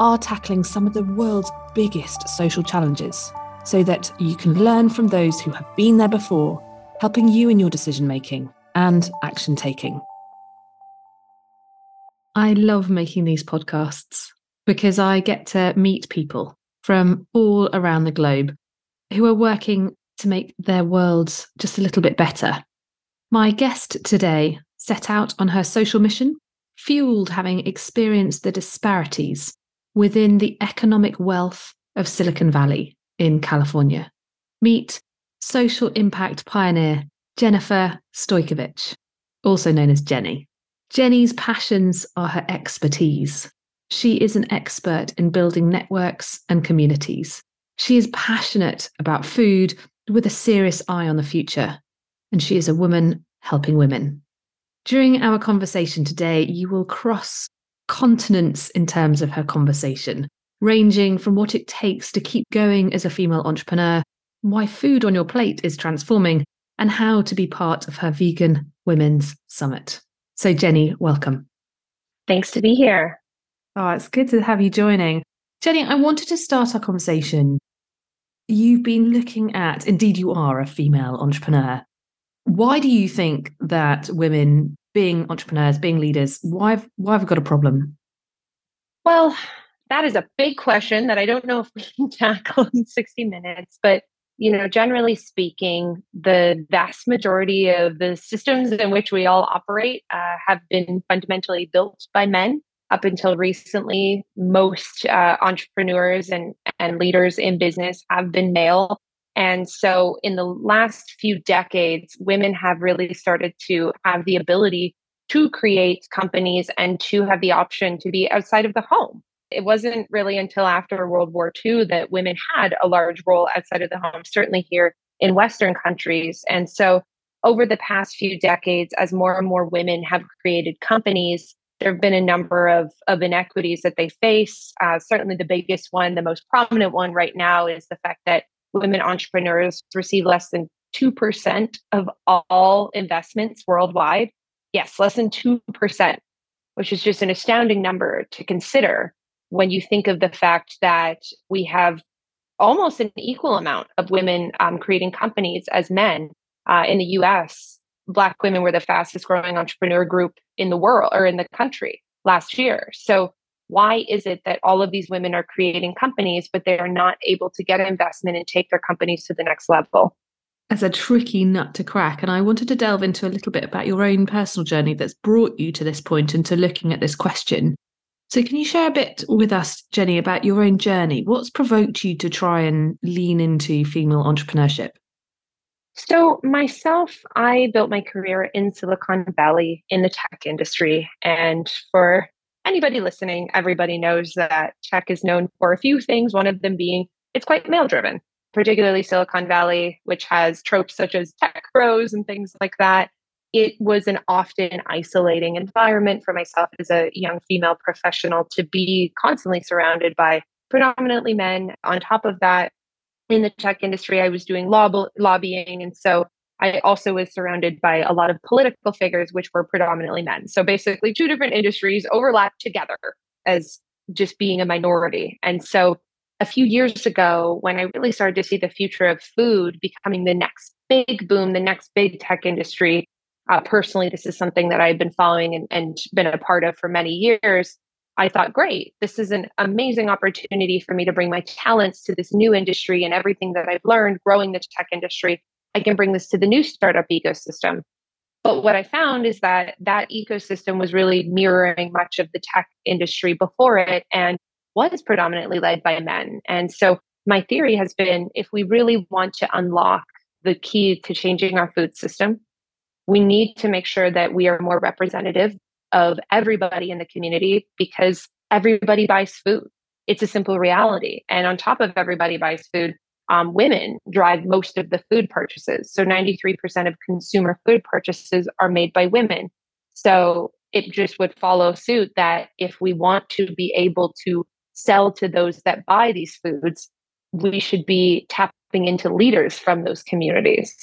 are tackling some of the world's biggest social challenges so that you can learn from those who have been there before, helping you in your decision making and action taking. I love making these podcasts because I get to meet people from all around the globe who are working to make their worlds just a little bit better. My guest today set out on her social mission, fueled having experienced the disparities within the economic wealth of Silicon Valley in California. Meet social impact pioneer Jennifer Stojkovic, also known as Jenny. Jenny's passions are her expertise. She is an expert in building networks and communities. She is passionate about food with a serious eye on the future, and she is a woman helping women. During our conversation today, you will cross continents in terms of her conversation, ranging from what it takes to keep going as a female entrepreneur, why food on your plate is transforming, and how to be part of her Vegan Women's Summit. So, Jenny, welcome. Thanks to be here. Oh, it's good to have you joining. Jenny, I wanted to start our conversation. You've been looking at, indeed, you are a female entrepreneur. Why do you think that women being entrepreneurs, being leaders, why have, why have we got a problem? Well, that is a big question that I don't know if we can tackle in 60 minutes, but you know, generally speaking, the vast majority of the systems in which we all operate uh, have been fundamentally built by men. Up until recently, most uh, entrepreneurs and, and leaders in business have been male. And so, in the last few decades, women have really started to have the ability to create companies and to have the option to be outside of the home. It wasn't really until after World War II that women had a large role outside of the home, certainly here in Western countries. And so, over the past few decades, as more and more women have created companies, there have been a number of, of inequities that they face. Uh, certainly, the biggest one, the most prominent one right now, is the fact that women entrepreneurs receive less than 2% of all investments worldwide. Yes, less than 2%, which is just an astounding number to consider when you think of the fact that we have almost an equal amount of women um, creating companies as men uh, in the US. Black women were the fastest growing entrepreneur group in the world or in the country last year. So why is it that all of these women are creating companies, but they are not able to get investment and take their companies to the next level? As a tricky nut to crack. And I wanted to delve into a little bit about your own personal journey that's brought you to this point and to looking at this question. So, can you share a bit with us, Jenny, about your own journey? What's provoked you to try and lean into female entrepreneurship? So, myself, I built my career in Silicon Valley in the tech industry. And for anybody listening, everybody knows that tech is known for a few things, one of them being it's quite male driven, particularly Silicon Valley, which has tropes such as tech bros and things like that. It was an often isolating environment for myself as a young female professional to be constantly surrounded by predominantly men. On top of that, in the tech industry, I was doing lob- lobbying. And so I also was surrounded by a lot of political figures, which were predominantly men. So basically, two different industries overlapped together as just being a minority. And so a few years ago, when I really started to see the future of food becoming the next big boom, the next big tech industry, uh, personally, this is something that I've been following and, and been a part of for many years. I thought, great, this is an amazing opportunity for me to bring my talents to this new industry and everything that I've learned growing the tech industry I can bring this to the new startup ecosystem. But what I found is that that ecosystem was really mirroring much of the tech industry before it and was predominantly led by men. And so my theory has been if we really want to unlock the key to changing our food system, we need to make sure that we are more representative of everybody in the community because everybody buys food. it's a simple reality. And on top of everybody buys food, um, women drive most of the food purchases. So 93% of consumer food purchases are made by women. So it just would follow suit that if we want to be able to sell to those that buy these foods, we should be tapping into leaders from those communities.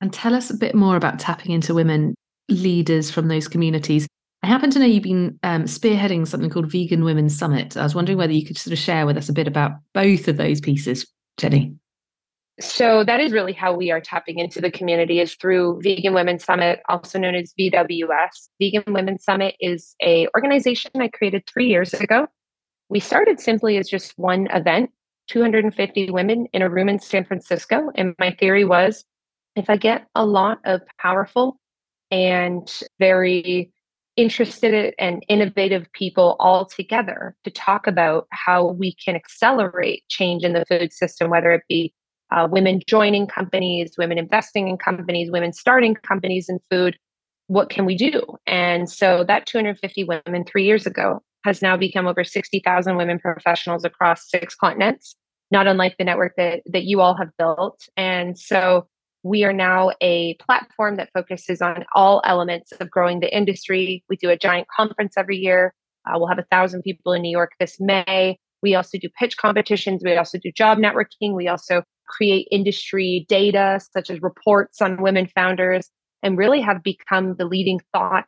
And tell us a bit more about tapping into women leaders from those communities. I happen to know you've been um, spearheading something called Vegan Women's Summit. I was wondering whether you could sort of share with us a bit about both of those pieces, Jenny. So that is really how we are tapping into the community is through Vegan Women Summit, also known as VWS. Vegan Women Summit is a organization I created three years ago. We started simply as just one event, 250 women in a room in San Francisco. And my theory was if I get a lot of powerful and very interested and innovative people all together to talk about how we can accelerate change in the food system, whether it be uh, women joining companies, women investing in companies, women starting companies in food. What can we do? And so that 250 women three years ago has now become over 60,000 women professionals across six continents, not unlike the network that, that you all have built. And so we are now a platform that focuses on all elements of growing the industry. We do a giant conference every year. Uh, we'll have a thousand people in New York this May. We also do pitch competitions. We also do job networking. We also create industry data, such as reports on women founders, and really have become the leading thought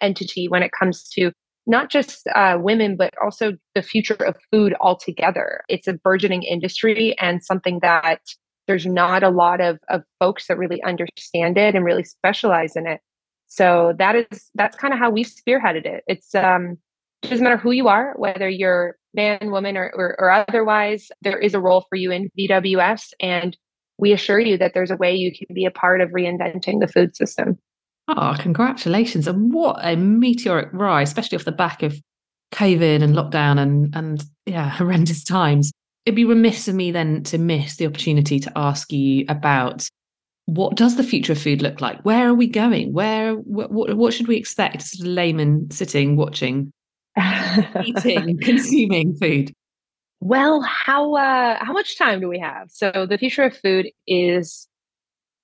entity when it comes to not just uh, women, but also the future of food altogether. It's a burgeoning industry and something that there's not a lot of, of folks that really understand it and really specialize in it. So that is that's kind of how we spearheaded it. It's um it doesn't matter who you are, whether you're man, woman, or, or, or otherwise, there is a role for you in VWS. And we assure you that there's a way you can be a part of reinventing the food system. Oh, congratulations. And what a meteoric rise, especially off the back of COVID and lockdown and and yeah, horrendous times. It'd be remiss of me then to miss the opportunity to ask you about what does the future of food look like? Where are we going? Where what what, what should we expect as a layman sitting watching eating, consuming food? Well, how uh, how much time do we have? So the future of food is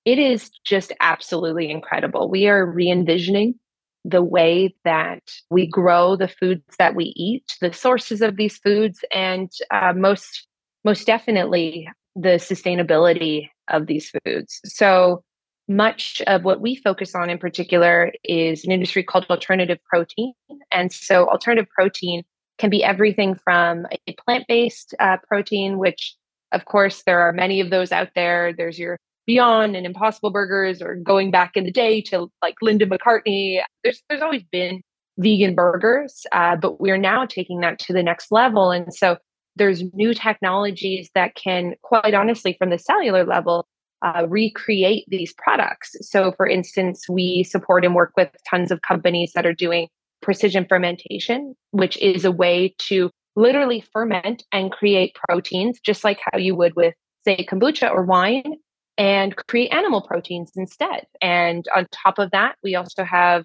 it is just absolutely incredible. We are re-envisioning the way that we grow the foods that we eat, the sources of these foods, and uh, most most definitely the sustainability of these foods. So much of what we focus on in particular is an industry called alternative protein. And so, alternative protein can be everything from a plant based uh, protein, which, of course, there are many of those out there. There's your Beyond and Impossible Burgers, or going back in the day to like Linda McCartney. There's, there's always been vegan burgers, uh, but we're now taking that to the next level. And so, there's new technologies that can, quite honestly, from the cellular level, uh, recreate these products. So, for instance, we support and work with tons of companies that are doing precision fermentation, which is a way to literally ferment and create proteins, just like how you would with, say, kombucha or wine, and create animal proteins instead. And on top of that, we also have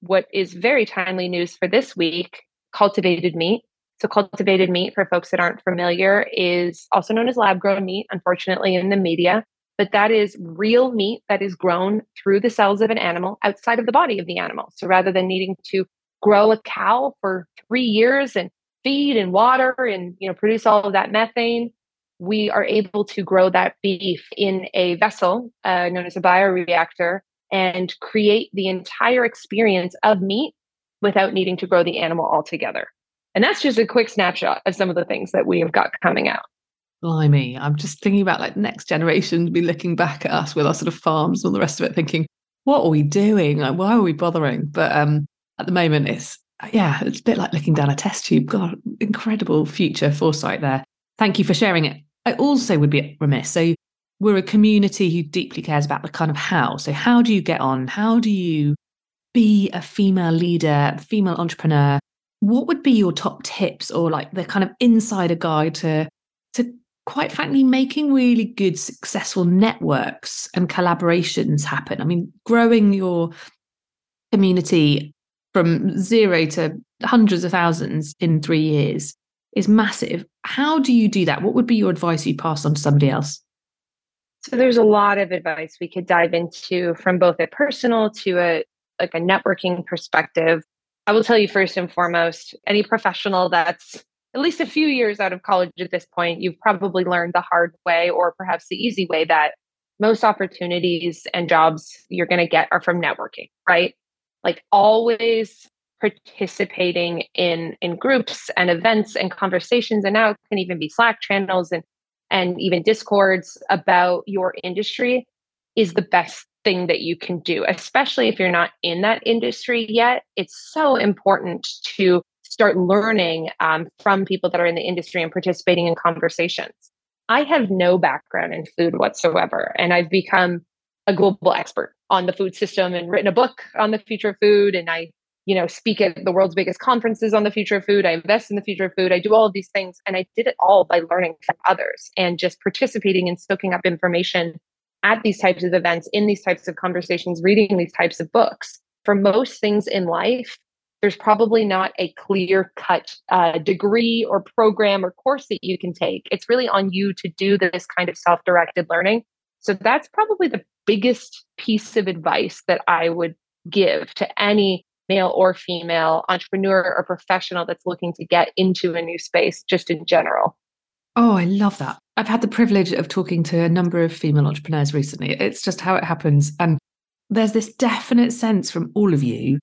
what is very timely news for this week cultivated meat. So, cultivated meat, for folks that aren't familiar, is also known as lab grown meat, unfortunately, in the media but that is real meat that is grown through the cells of an animal outside of the body of the animal. So rather than needing to grow a cow for three years and feed and water and you know produce all of that methane, we are able to grow that beef in a vessel uh, known as a bioreactor and create the entire experience of meat without needing to grow the animal altogether. And that's just a quick snapshot of some of the things that we have got coming out. Blimey, I'm just thinking about like next generation to be looking back at us with our sort of farms and all the rest of it, thinking, what are we doing? Like, why are we bothering? But um, at the moment, it's yeah, it's a bit like looking down a test tube. God, incredible future foresight there. Thank you for sharing it. I also would be remiss. So we're a community who deeply cares about the kind of how. So how do you get on? How do you be a female leader, female entrepreneur? What would be your top tips or like the kind of insider guide to to quite frankly, making really good, successful networks and collaborations happen. I mean, growing your community from zero to hundreds of thousands in three years is massive. How do you do that? What would be your advice you pass on to somebody else? So there's a lot of advice we could dive into from both a personal to a like a networking perspective. I will tell you first and foremost, any professional that's at least a few years out of college at this point, you've probably learned the hard way or perhaps the easy way that most opportunities and jobs you're going to get are from networking, right? Like always participating in in groups and events and conversations and now it can even be slack channels and and even discords about your industry is the best thing that you can do especially if you're not in that industry yet it's so important to start learning um, from people that are in the industry and participating in conversations i have no background in food whatsoever and i've become a global expert on the food system and written a book on the future of food and i you know, speak at the world's biggest conferences on the future of food. I invest in the future of food. I do all of these things. And I did it all by learning from others and just participating and soaking up information at these types of events, in these types of conversations, reading these types of books. For most things in life, there's probably not a clear cut uh, degree or program or course that you can take. It's really on you to do this kind of self directed learning. So that's probably the biggest piece of advice that I would give to any male or female entrepreneur or professional that's looking to get into a new space just in general. Oh, I love that. I've had the privilege of talking to a number of female entrepreneurs recently. It's just how it happens. And there's this definite sense from all of you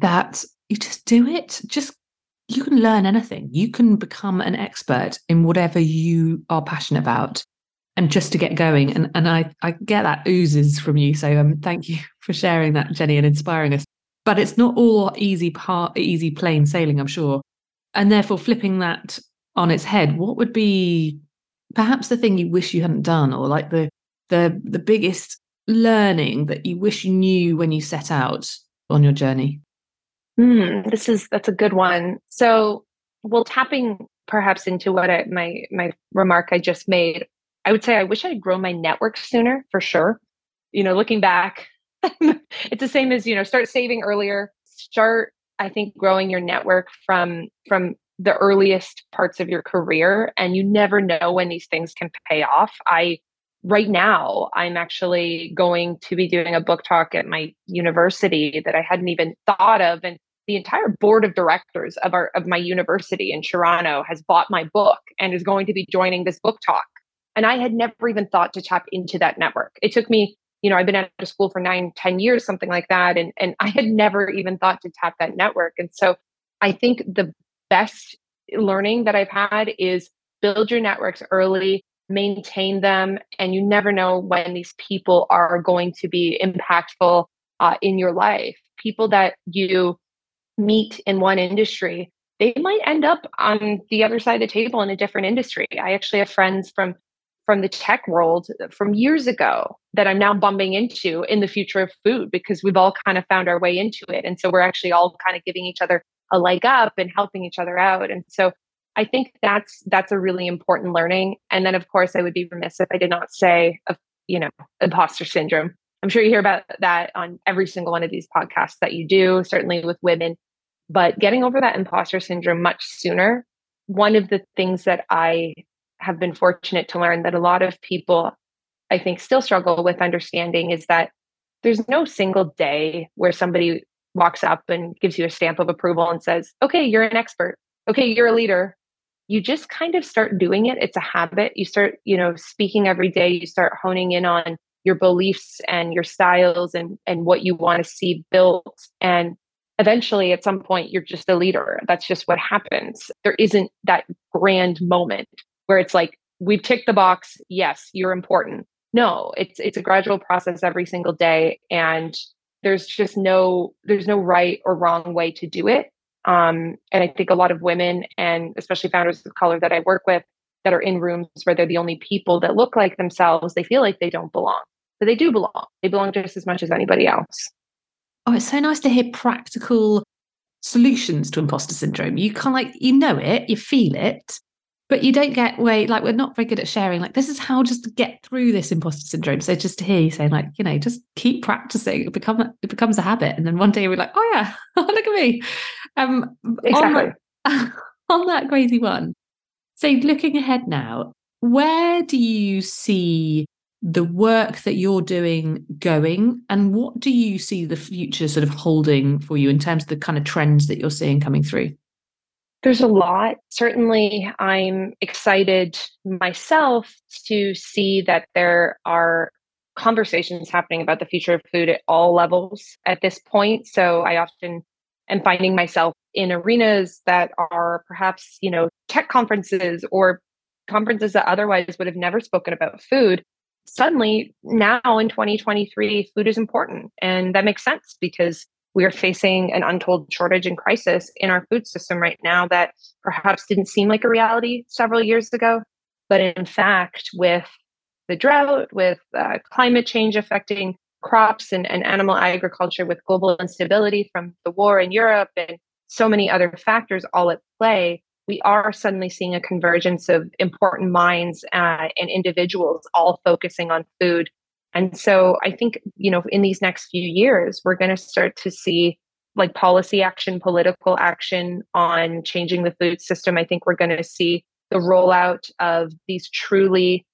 that you just do it. Just you can learn anything. You can become an expert in whatever you are passionate about. And just to get going. And and I, I get that oozes from you. So um thank you for sharing that, Jenny, and inspiring us but it's not all easy part easy plain sailing i'm sure and therefore flipping that on its head what would be perhaps the thing you wish you hadn't done or like the the the biggest learning that you wish you knew when you set out on your journey? Mm, this is that's a good one. So well tapping perhaps into what I, my my remark i just made i would say i wish i'd grown my network sooner for sure. You know looking back it's the same as you know start saving earlier. Start i think growing your network from from the earliest parts of your career and you never know when these things can pay off i right now i'm actually going to be doing a book talk at my university that i hadn't even thought of and the entire board of directors of our of my university in toronto has bought my book and is going to be joining this book talk and i had never even thought to tap into that network it took me you know, I've been out of school for nine, ten years, something like that. And, and I had never even thought to tap that network. And so I think the best learning that I've had is build your networks early, maintain them, and you never know when these people are going to be impactful uh, in your life. People that you meet in one industry, they might end up on the other side of the table in a different industry. I actually have friends from from the tech world from years ago that I'm now bumping into in the future of food because we've all kind of found our way into it. And so we're actually all kind of giving each other a leg up and helping each other out. And so I think that's that's a really important learning. And then of course I would be remiss if I did not say of you know imposter syndrome. I'm sure you hear about that on every single one of these podcasts that you do, certainly with women. But getting over that imposter syndrome much sooner, one of the things that I have been fortunate to learn that a lot of people, I think, still struggle with understanding is that there's no single day where somebody walks up and gives you a stamp of approval and says, okay, you're an expert. Okay, you're a leader. You just kind of start doing it. It's a habit. You start, you know, speaking every day. You start honing in on your beliefs and your styles and and what you want to see built and eventually at some point you're just a leader that's just what happens there isn't that grand moment where it's like we've ticked the box yes you're important no it's it's a gradual process every single day and there's just no there's no right or wrong way to do it. Um, and i think a lot of women and especially founders of color that i work with that are in rooms where they're the only people that look like themselves they feel like they don't belong but they do belong. They belong just as much as anybody else. Oh it's so nice to hear practical solutions to imposter syndrome. You of like you know it you feel it but you don't get way like we're not very good at sharing like this is how just to get through this imposter syndrome so just to hear you saying like you know just keep practicing it become it becomes a habit and then one day we're like oh yeah look at me um exactly. on, on that crazy one. So, looking ahead now, where do you see the work that you're doing going, and what do you see the future sort of holding for you in terms of the kind of trends that you're seeing coming through? There's a lot. Certainly, I'm excited myself to see that there are conversations happening about the future of food at all levels at this point. So I often am finding myself in arenas that are perhaps, you know, tech conferences or conferences that otherwise would have never spoken about food. Suddenly, now in 2023, food is important. And that makes sense because we are facing an untold shortage and crisis in our food system right now that perhaps didn't seem like a reality several years ago. But in fact, with the drought, with uh, climate change affecting crops and, and animal agriculture, with global instability from the war in Europe and so many other factors all at play, we are suddenly seeing a convergence of important minds uh, and individuals all focusing on food and so I think, you know, in these next few years, we're going to start to see like policy action, political action on changing the food system. I think we're going to see the rollout of these truly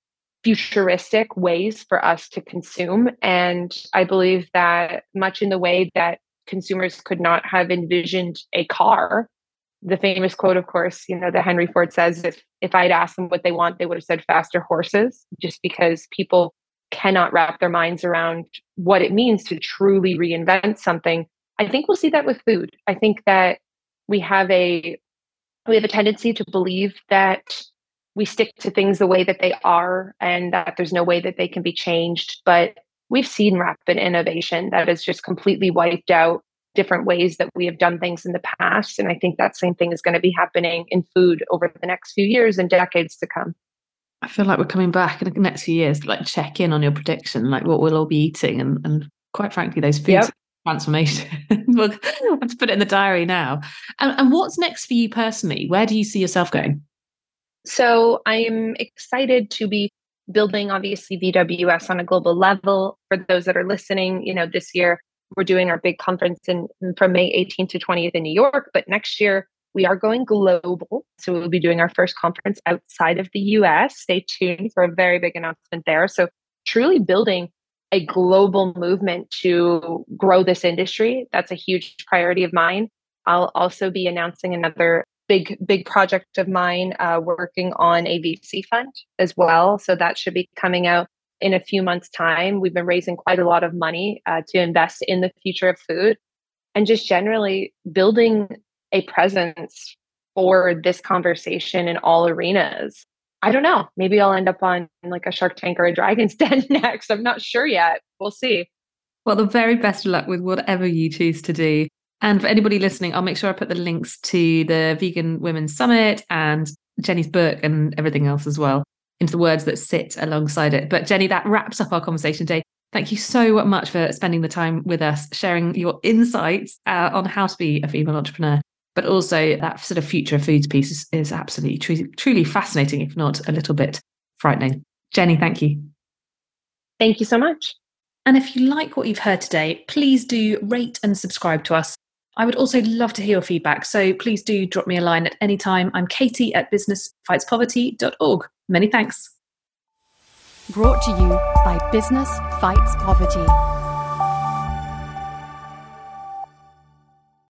futuristic ways for us to consume. And I believe that much in the way that consumers could not have envisioned a car. The famous quote, of course, you know, that Henry Ford says, if, if I'd asked them what they want, they would have said faster horses, just because people cannot wrap their minds around what it means to truly reinvent something. I think we'll see that with food. I think that we have a we have a tendency to believe that we stick to things the way that they are and that there's no way that they can be changed. But we've seen rapid innovation that has just completely wiped out different ways that we have done things in the past. And I think that same thing is going to be happening in food over the next few years and decades to come. I feel like we're coming back in the next few years to like check in on your prediction, like what we'll all be eating, and and quite frankly, those food yep. transformation. we'll have to put it in the diary now. And, and what's next for you personally? Where do you see yourself going? So I'm excited to be building obviously VWS on a global level. For those that are listening, you know, this year we're doing our big conference in from May 18th to 20th in New York, but next year we are going global. So we'll be doing our first conference outside of the US. Stay tuned for a very big announcement there. So, truly building a global movement to grow this industry. That's a huge priority of mine. I'll also be announcing another big, big project of mine, uh, working on a VC fund as well. So that should be coming out in a few months' time. We've been raising quite a lot of money uh, to invest in the future of food and just generally building a presence for this conversation in all arenas. I don't know. Maybe I'll end up on like a Shark Tank or a Dragon's Den next. I'm not sure yet. We'll see. Well, the very best of luck with whatever you choose to do. And for anybody listening, I'll make sure I put the links to the Vegan Women's Summit and Jenny's book and everything else as well into the words that sit alongside it. But Jenny, that wraps up our conversation today. Thank you so much for spending the time with us, sharing your insights uh, on how to be a female entrepreneur but also that sort of future of foods piece is, is absolutely truly, truly fascinating, if not a little bit frightening. Jenny, thank you. Thank you so much. And if you like what you've heard today, please do rate and subscribe to us. I would also love to hear your feedback, so please do drop me a line at any time. I'm Katie at businessfightspoverty.org. Many thanks. Brought to you by Business Fights Poverty.